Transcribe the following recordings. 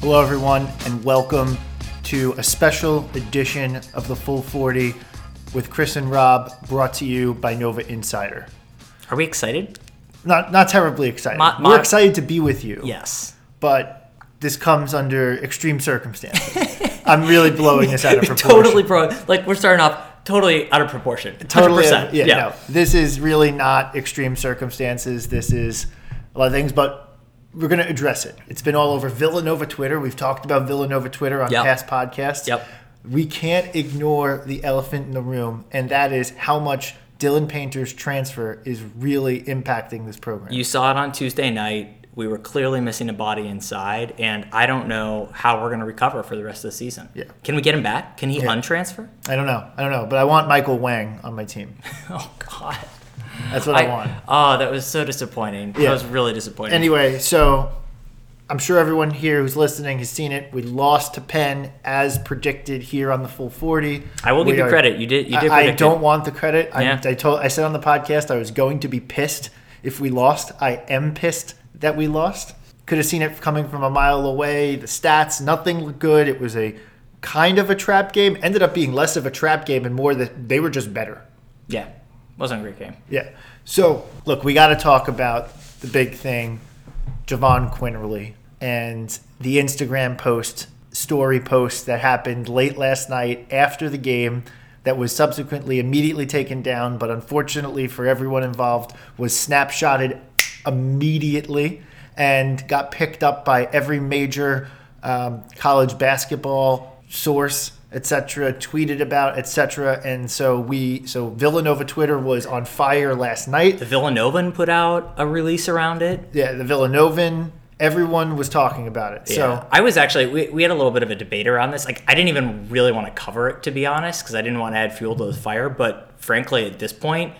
Hello, everyone, and welcome to a special edition of the Full 40 with Chris and Rob, brought to you by Nova Insider. Are we excited? Not not terribly excited. Ma- We're excited to be with you. Yes. but this comes under extreme circumstances. I'm really blowing this out of proportion. totally bro. Like we're starting off totally out of proportion. totally. 100%. yeah, no. This is really not extreme circumstances. This is a lot of things, but we're going to address it. It's been all over Villanova Twitter. We've talked about Villanova Twitter on Yep. past podcasts. Yep. We can't ignore the elephant in the room, and that is how much Dylan Painter's transfer is really impacting this program. You saw it on Tuesday night. We were clearly missing a body inside, and I don't know how we're going to recover for the rest of the season. Yeah. Can we get him back? Can he Yeah. untransfer? I don't know. I don't know, but I want Michael Wang on my team. Oh God. That's what I, want. Oh, that was so disappointing. Yeah. That was really disappointing. Anyway, so I'm sure everyone here who's listening has seen it. We lost to Penn as predicted here on the full 40. I will give you are- credit. You did. You did. I, I don't it. want the credit. I, I told I said on the podcast I was going to be pissed if we lost. I am pissed that we lost. Could have seen it coming from a mile away. The stats, nothing looked good. It was a kind of a trap game. Ended up being less of a trap game and more that they were just better. Yeah. Wasn't a great game. Yeah. So look, we got to talk about the big thing, Jahvon Quinerly, and the Instagram post, story post that happened late last night after the game. That was subsequently immediately taken down, but unfortunately for everyone involved, was snapshotted immediately and got picked up by every major um, college basketball source etc tweeted about etc and so we so villanova twitter was on fire last night The Villanovan put out a release around it. yeah the villanovan everyone was talking about it Yeah. so I was actually we, we had a little bit of a debate around this. Like I didn't even really want to cover it to be honest because I didn't want to add fuel to the fire. But frankly, at this point,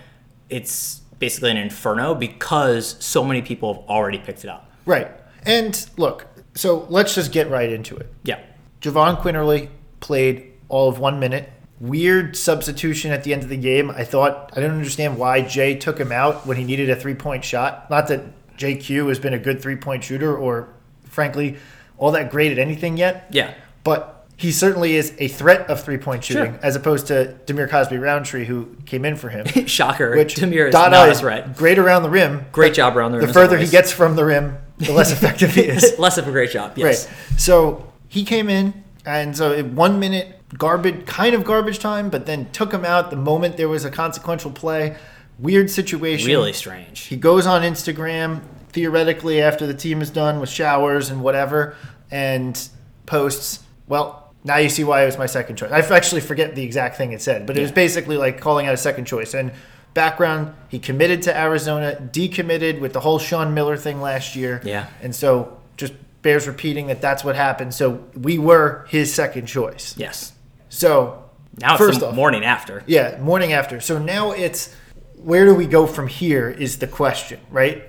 it's basically an inferno because so many people have already picked it up. right and look so let's just get right into it Yeah, Jahvon Quinerly played all of one minute. Weird substitution at the end of the game. I thought I didn't understand why Jay took him out when he needed a three point shot. Not that JQ has been a good three point shooter or, frankly, all that great at anything yet. yeah, But he certainly is a threat of three point shooting Sure. as opposed to Dhamir Cosby Roundtree, who came in for him. shocker. Which Dhamir is Dada not is threat. great around the rim. Great job around the rim. The further he gets from the rim, the less effective he is. less of a great job. Yes. Right. So he came in, and so it, one minute garbage, kind of garbage time, but then took him out the moment there was a consequential play. Weird situation. Really strange. He goes on Instagram theoretically after the team is done with showers and whatever, and posts. Well, now you see why it was my second choice. I actually forget the exact thing it said, but it was basically like calling out a second choice. And background, he committed to Arizona, decommitted with the whole Sean Miller thing last year. Yeah. And so just bears repeating that that's what happened. So we were his second choice. Yes. So Now first off, morning after. yeah, morning after. So now it's where do we go from here is the question, right?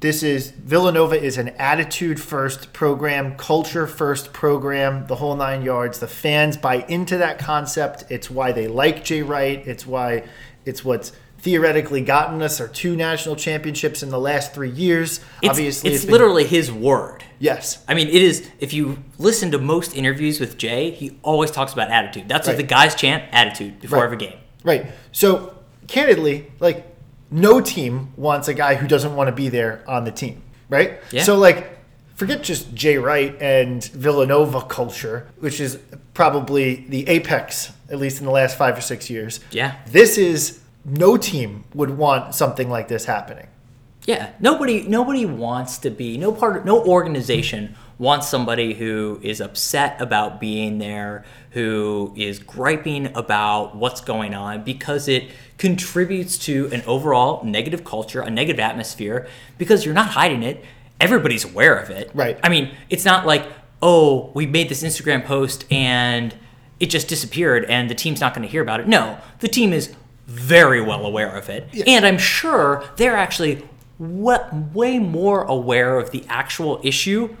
This is Villanova is an attitude first program, culture first program, the whole nine yards. The fans buy into that concept. It's why they like Jay Wright. It's why it's what's theoretically gotten us our two national championships in the last three years. It's, Obviously, it's been- literally his word. yes. I mean, it is. If you listen to most interviews with Jay, he always talks about attitude. That's what the guys chant: attitude before Right. every game. Right. So, candidly, like, no team wants a guy who doesn't want to be there on the team, right? Yeah. So, like, forget just Jay Wright and Villanova culture, which is probably the apex, at least in the last five or six years. Yeah. This is no team would want something like this happening. Yeah, nobody nobody wants to be no part no organization wants somebody who is upset about being there, who is griping about what's going on because it contributes to an overall negative culture, a negative atmosphere because you're not hiding it. Everybody's aware of it. Right. I mean, it's not like, "Oh, we made this Instagram post and it just disappeared and the team's not going to hear about it." No, the team is very well aware of it. And I'm sure they're actually wa- way more aware of the actual issue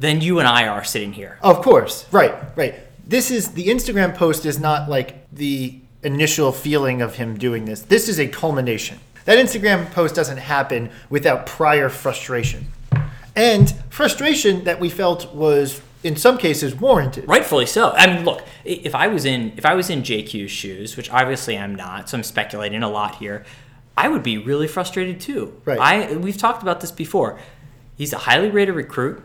than you and I are sitting here. Of course. Right, right. This is the Instagram post is not like the initial feeling of him doing this. This is a culmination. That Instagram post doesn't happen without prior frustration. And frustration that we felt was in some cases warranted. Rightfully so. I mean, look, if I was in if I was in JQ's shoes, which obviously I'm not, so I'm speculating a lot here, I would be really frustrated too. Right. I we've talked about this before. He's a highly rated recruit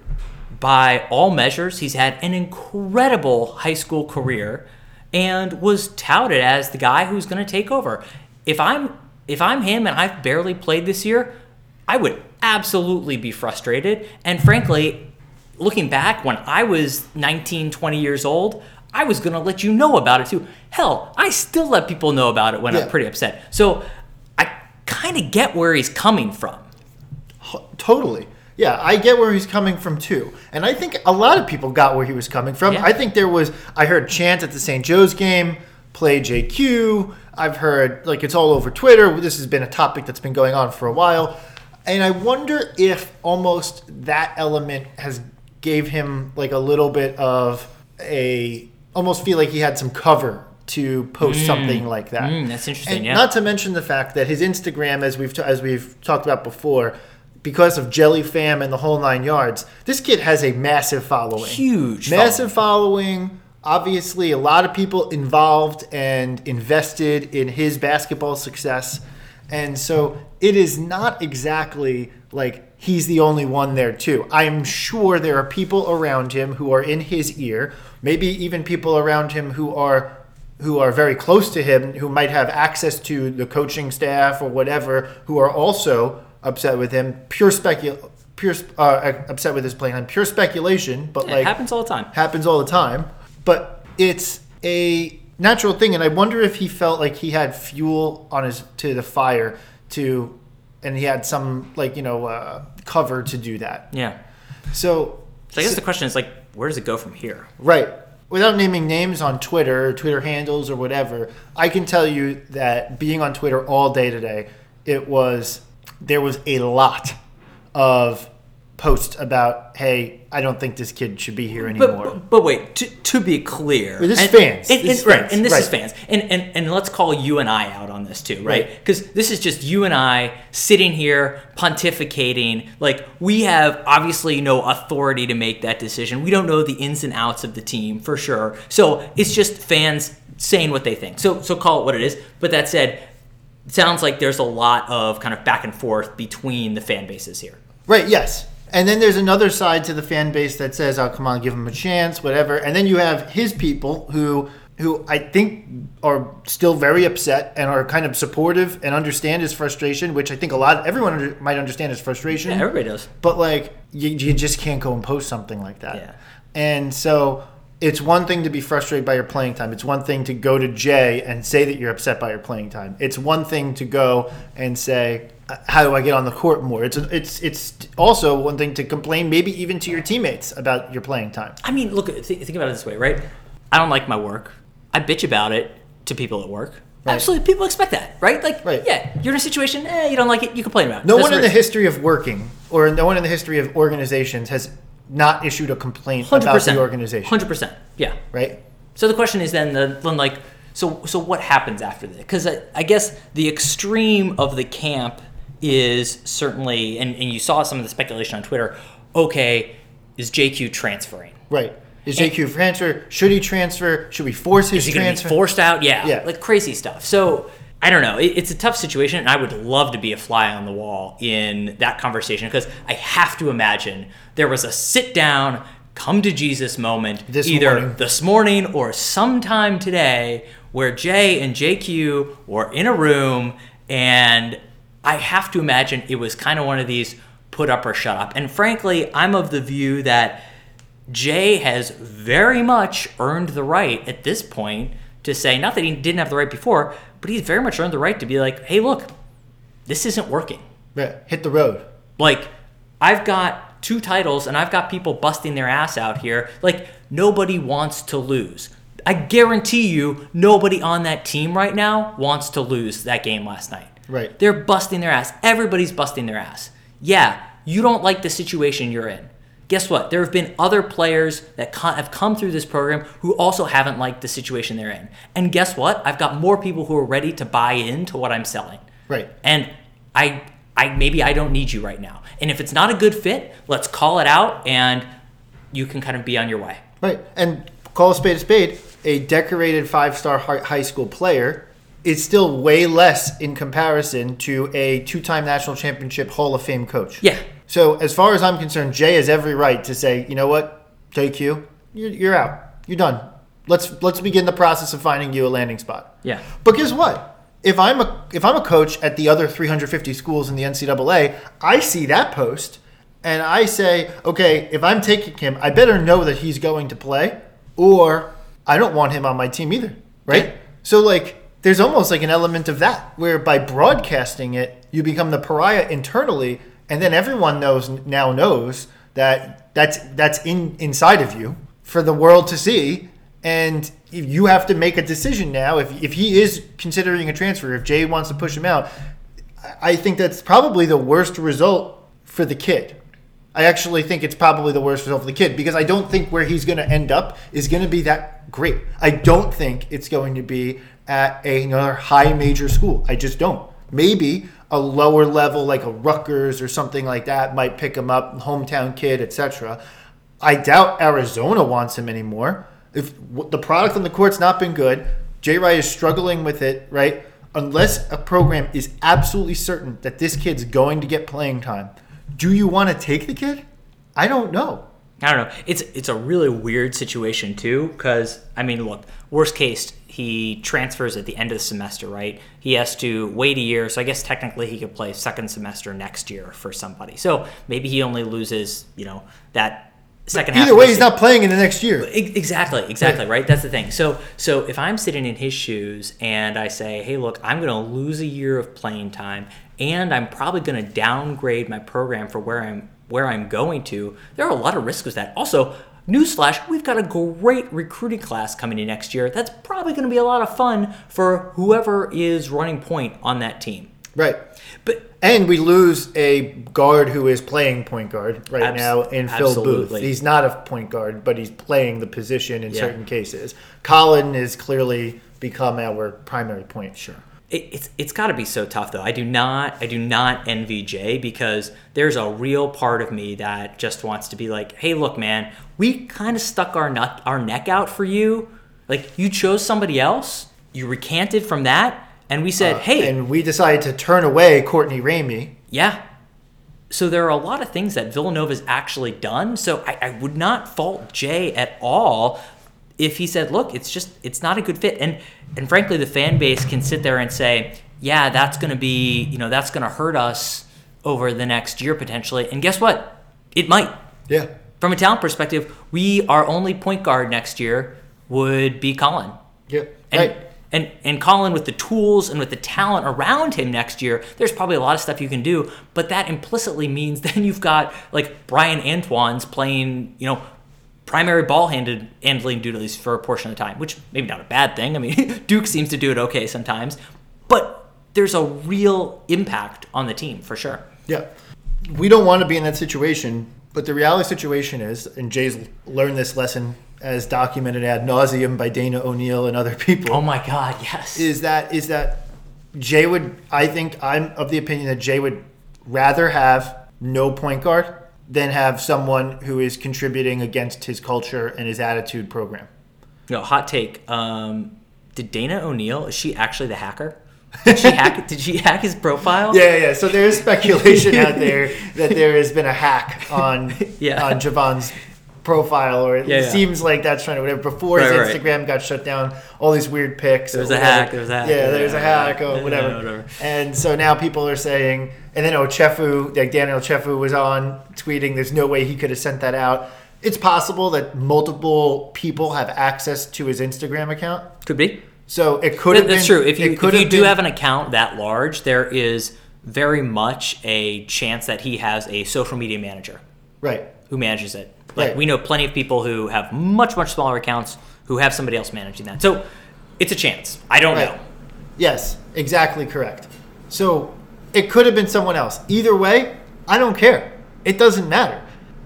by all measures. He's had an incredible high school career and was touted as the guy who's going to take over. If I'm if I'm him and I've barely played this year, I would absolutely be frustrated. And frankly, looking back when I was 19, 20 years old, I was going to let you know about it too. Hell, I still let people know about it when Yeah. I'm pretty upset. So I kind of get where he's coming from. Totally. Yeah, I get where he's coming from too. And I think a lot of people got where he was coming from. Yeah. I think there was, I heard chant at the St. Joe's game, play JQ. I've heard, like, it's all over Twitter. This has been a topic that's been going on for a while. And I wonder if almost that element has gave him like a little bit of a almost feel like he had some cover to post something like that. Mm, that's interesting, And yeah. Not to mention the fact that his Instagram, as we've as we've talked about before, because of Jelly Fam and the whole nine yards, this kid has a massive following. Huge massive following. Obviously, a lot of people involved and invested in his basketball success, and so it is not exactly like he's the only one there too. I am sure there are people around him who are in his ear, maybe even people around him who are who are very close to him, who might have access to the coaching staff or whatever, who are also upset with him. Pure specul, pure uh, upset with his playing time. Pure speculation, but It like happens all the time. happens all the time. But it's a natural thing, and I wonder if he felt like he had fuel on his to the fire to, and he had some like you know uh, cover to do that. Yeah. So So I guess the question is like, where does it go from here? Right. Without naming names on Twitter, Twitter handles, or whatever, I can tell you that being on Twitter all day today, it was there was a lot of posts about, hey, I don't think this kid should be here anymore. but, but wait, to, to be clear, This is fans. and- This is and- right, fans. and this is fans, and, and and let's call you and I out on this too, right? Right. Because this is just you and I sitting here pontificating. Like we have obviously no authority to make that decision. We don't know the ins and outs of the team for sure. So it's just fans saying what they think. So so call it what it is. But that said, it sounds like there's a lot of kind of back and forth between the fan bases here. Right, yes. And then there's another side to the fan base that says, "Oh, come on, give him a chance, whatever." And then you have his people who who I think are still very upset and are kind of supportive and understand his frustration, which I think a lot everyone under, might understand his frustration. Yeah, everybody does. But like you, you just can't go and post something like that. Yeah. And so it's one thing to be frustrated by your playing time. It's one thing to go to Jay and say that you're upset by your playing time. It's one thing to go and say, "Uh, "How do I get on the court more?" It's it's it's also one thing to complain, maybe even to your teammates about your playing time. I mean, look, th- think about it this way, right? I don't like my work. I bitch about it to people at work. Right. Absolutely, people expect that, right? Like, Right. yeah, you're in a situation, eh, you don't like it, you complain about it. No That's one in the history of working, or no one in the history of organizations, has not issued a complaint about the organization. Hundred percent, yeah. Right? So the question is then, the, then like, so so what happens after this? Because I, I guess the extreme of the camp is certainly, and, and you saw some of the speculation on Twitter. Okay, is JQ transferring? Right. Is JQ transfer? Should he transfer? Should we force his Is he transfer? be forced out? Yeah, Yeah. like crazy stuff. So I don't know. It, it's a tough situation, and I would love to be a fly on the wall in that conversation because I have to imagine there was a sit down, come to Jesus moment This either morning. this morning or sometime today where Jay and JQ were in a room, and I have to imagine it was kind of one of these put up or shut up. And frankly, I'm of the view that Jay has very much earned the right at this point to say, not that he didn't have the right before, but he's very much earned the right to be like, hey, look, this isn't working. Right. Hit the road. Like, I've got two titles and I've got people busting their ass out here. Like, nobody wants to lose. I guarantee you, nobody on that team right now wants to lose that game last night. Right. They're busting their ass. Everybody's busting their ass. Yeah, you don't like the situation you're in. Guess what? There have been other players that have come through this program who also haven't liked the situation they're in. And guess what? I've got more people who are ready to buy into what I'm selling. Right. And I I maybe I don't need you right now. And if it's not a good fit, let's call it out and you can kind of be on your way. Right. And call a spade a spade, a decorated five star high school player is still way less in comparison to a two time national championship Hall of Fame coach. Yeah. So, as far as I'm concerned, Jay has every right to say, you know what, JQ, you're, you're out. You're done. Let's let's begin the process of finding you a landing spot. Yeah. But guess what? If I'm a if I'm a coach at the other 350 schools in the NCAA, I see that post and I say, okay, if I'm taking him, I better know that he's going to play, or I don't want him on my team either, right? Yeah. So like, there's almost like an element of that where by broadcasting it, you become the pariah internally, and then everyone knows now knows that that's that's in inside of you for the world to see, and you have to make a decision now. If if he is considering a transfer, if Jay wants to push him out, I think that's probably the worst result for the kid. I actually think it's probably the worst result for the kid because I don't think where he's going to end up is going to be that great. I don't think it's going to be at another high major school. I just don't. Maybe a lower level like a Rutgers or something like that might pick him up, hometown kid, etc. I doubt Arizona wants him anymore. If the product on the court's not been good, Jay Wright is struggling with it, right? Unless a program is absolutely certain that this kid's going to get playing time, do you want to take the kid? I don't know. I don't know. It's it's a really weird situation too, because I mean, look, worst case, he transfers at the end of the semester, right? He has to wait a year, so I guess technically he could play second semester next year for somebody. So maybe he only loses, you know, that second half. Either way, he's not playing in the next year. Exactly, exactly, right? That's the thing. So, so if I'm sitting in his shoes and I say, "Hey, look, I'm going to lose a year of playing time, and I'm probably going to downgrade my program for where I'm where I'm going to," there are a lot of risks with that. Also, newsflash: we've got a great recruiting class coming in next year. That's probably going to be a lot of fun for whoever is running point on that team. Right. But And we lose a guard who is playing point guard right Abs- now in Phil Booth. He's not a point guard, but he's playing the position in Yeah. certain cases. Colin has clearly become our primary point. Sure. It, it's it's got to be so tough though. I do not I do not envy Jay because there's a real part of me that just wants to be like, hey, look, man, we kind of stuck our nut our neck out for you. Like you chose somebody else, you recanted from that, and we said, uh, hey, And we decided to turn away Courtney Ramey. yeah. So there are a lot of things that Villanova's actually done. So I, I would not fault Jay at all if he said, "Look, it's just it's not a good fit." And and frankly, the fan base can sit there and say, "Yeah, that's going to be you know that's going to hurt us over the next year potentially." And guess what? It might. Yeah. From a talent perspective, we our only point guard next year would be Colin. Yeah. And, right. and and Colin with the tools and with the talent around him next year, there's probably a lot of stuff you can do. But that implicitly means then you've got like Bryan Antoine's playing, you know, primary ball handed handling duties for a portion of the time, which maybe not a bad thing. I mean, Duke seems to do it okay sometimes, but there's a real impact on the team for sure. Yeah. We don't want to be in that situation, but the reality situation is, and Jay's learned this lesson as documented ad nauseum by Dana O'Neill and other people. Oh my God, yes. is that is that Jay would I think I'm of the opinion that Jay would rather have no point guard than have someone who is contributing against his culture and his attitude program. No, hot take. Um, did Dana O'Neill is she actually the hacker? Did she hack? did she hack his profile? Yeah, yeah. So there's speculation out there that there has been a hack on Yeah. on Jahvon's profile, or it Yeah, yeah. seems like that's trying to whatever. Before his Right, right. Instagram got shut down, all these weird pics. There was a whatever. hack, there was a hack. Yeah, there's a hack or whatever. whatever. And so now people are saying, and then Ochefu, like Daniel Chefu was on tweeting, there's no way he could have sent that out. It's possible that multiple people have access to his Instagram account. Could be. So it could have that's been. true. If you if you do been- have an account that large, there is very much a chance that he has a social media manager right. who manages it. Like Right. we know plenty of people who have much much smaller accounts who have somebody else managing that. So it's a chance. I don't Right. know. Yes, exactly correct. So it could have been someone else. Either way, I don't care. It doesn't matter.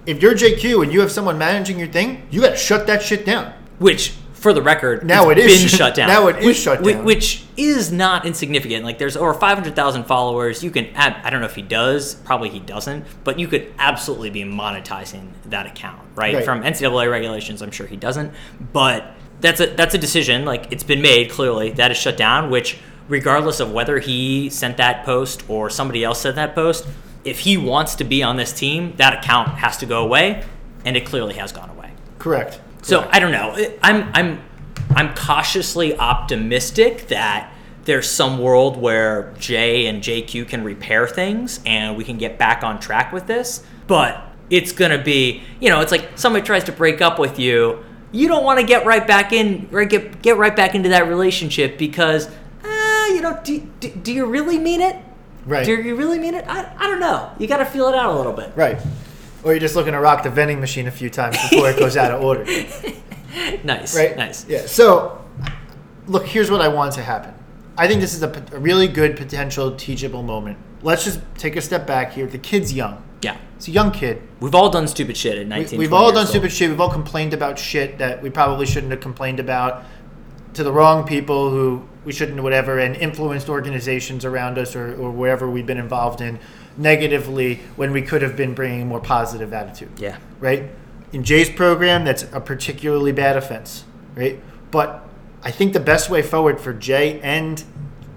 If you're JQ and you have someone managing your thing, you got to shut that shit down. Which, for the record, Now it's it is been shut- down. now it is which, shut down. Which is not insignificant. Like there's over 500,000 followers. You can, add, I don't know if he does, probably he doesn't, but you could absolutely be monetizing that account, right? Right. From NCAA regulations, I'm sure he doesn't, but that's a that's a decision. Like it's been made clearly that is shut down. Which, regardless of whether he sent that post or somebody else sent that post, if he wants to be on this team, that account has to go away, and it clearly has gone away. Correct. So I don't know. I'm I'm I'm cautiously optimistic that there's some world where Jay and JQ can repair things and we can get back on track with this. But it's gonna be, you know, it's like somebody tries to break up with you. You don't want to get right back in, right, get get right back into that relationship because, uh, you know, do, do, do you really mean it? Right. Do you really mean it? I, I don't know. You got to feel it out a little bit. Right. Or you're just looking to rock the vending machine a few times before it goes out of order. Nice. Right? Nice. Yeah. So, look, here's what I want to happen. I think this is a, really good potential teachable moment. Let's just take a step back here. The kid's young. Yeah. He's a young kid. We've all done stupid shit at We, 19. we've all done stupid shit. We've all complained about shit that we probably shouldn't have complained about to the wrong people who we shouldn't, whatever, and influenced organizations around us or, or wherever we've been involved in negatively when we could have been bringing a more positive attitude Yeah. right? In Jay's program, that's a particularly bad offense, right? But I think the best way forward for Jay and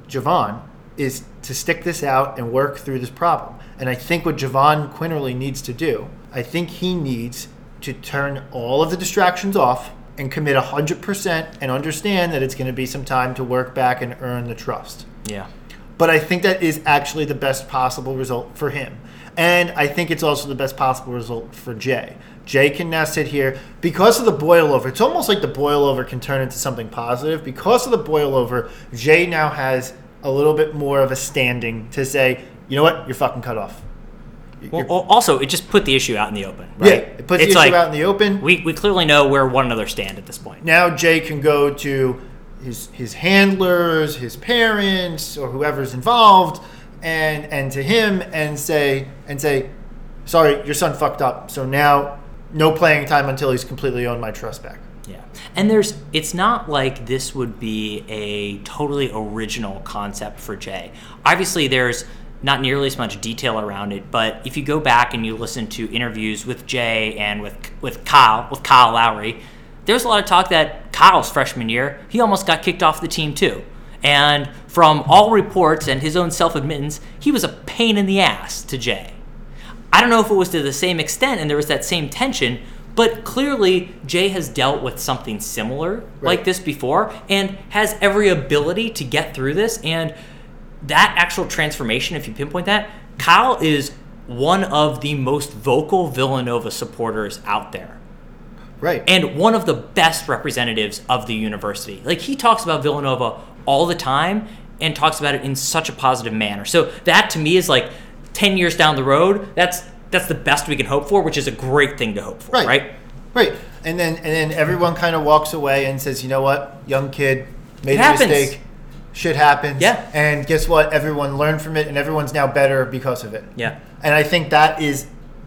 Jahvon is to stick this out and work through this problem. And I think what Jahvon Quinerly needs to do, I think he needs to turn all of the distractions off and commit 100% and understand that it's going to be some time to work back and earn the trust Yeah. But I think that is actually the best possible result for him. And I think it's also the best possible result for Jay. Jay can now sit here because of the boil over. It's almost like the boil over can turn into something positive. Because of the boil over, Jay now has a little bit more of a standing to say, you know what, you're fucking cut off. Well, also, it just put the issue out in the open, yeah, right? it puts it's the issue like out in the open. we, we clearly know where one another stand at this point. now Jay can go to his his handlers, his parents, or whoever's involved, and and to him and say and say, sorry, your son fucked up. So now no playing time until he's completely owned my trust back. Yeah. And there's it's not like this would be a totally original concept for Jay. Obviously there's not nearly as much detail around it, but if you go back and you listen to interviews with Jay and with with Kyle, with Kyle Lowry, there's a lot of talk that Kyle's freshman year, he almost got kicked off the team too. And from all reports and his own self-admittance, he was a pain in the ass to Jay. I don't know if it was to the same extent and there was that same tension, but clearly Jay has dealt with something similar like this before and has every ability to get through this. And that actual transformation, if you pinpoint that, Kyle is one of the most vocal Villanova supporters out there Right. and one of the best representatives of the university. Like he talks about Villanova all the time and talks about it in such a positive manner. So that to me is like 10 years down the road, that's that's the best we can hope for, which is a great thing to hope for, Right. right? Right. And then and then everyone kind of walks away and says, you know what, young kid made It a happens. mistake. Shit happens. Yeah. And guess what? Everyone learned from it, and everyone's now better because of it. Yeah. And I think that is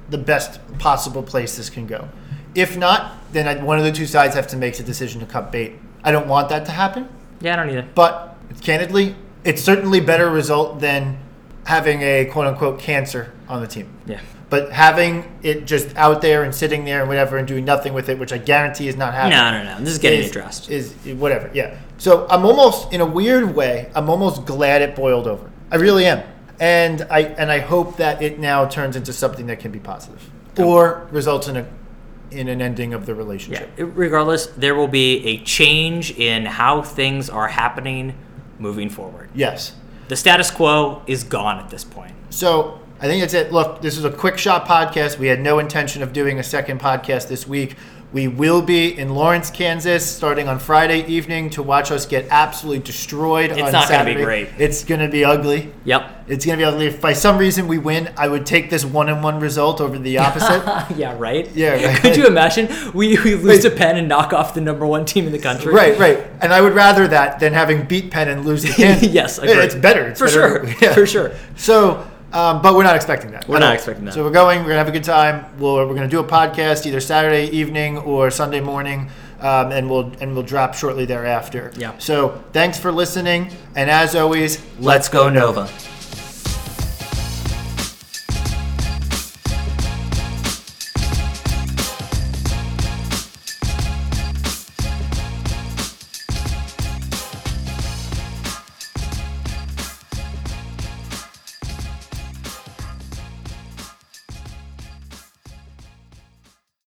the best possible place this can go. If not, then I, one of the two sides have to make the decision to cut bait. I don't want that to happen, Yeah, I don't either. but candidly, it's certainly better result than having a quote unquote cancer on the team. Yeah. But having it just out there and sitting there and whatever and doing nothing with it, which I guarantee is not happening. No, no, no. This is getting is- addressed. Is whatever, yeah. So I'm almost, in a weird way, I'm almost glad it boiled over. I really am, and I and I hope that it now turns into something that can be positive, oh. or results in a in an ending of the Yeah. relationship. Regardless, there will be a change in how things are happening moving forward. Yes. The status quo is gone at this point. So I think that's it. Look, this is a quick shot podcast. We had no intention of doing a second podcast this week, We will be in Lawrence, Kansas, starting on Friday evening to watch us get absolutely destroyed. It's on not gonna be Saturday. great. It's going to be ugly. Yep. It's going to be ugly. If by some reason we win, I would take this one and one result over the opposite. yeah, right. Yeah, right. Could you imagine we, we lose Wait. to Penn and knock off the number one team in the country? right, right. And I would rather that than having beat Penn and lose to Kansas. Yes, agreed. it's better. It's For better. sure. Yeah. For sure. So, um, but we're not expecting that. We're not expecting that. So we're going. We're gonna have a good time. We'll, we're gonna do a podcast either Saturday evening or Sunday morning, um, and we'll and we'll drop shortly thereafter. Yeah. So thanks for listening, and as always, Let's go Nova.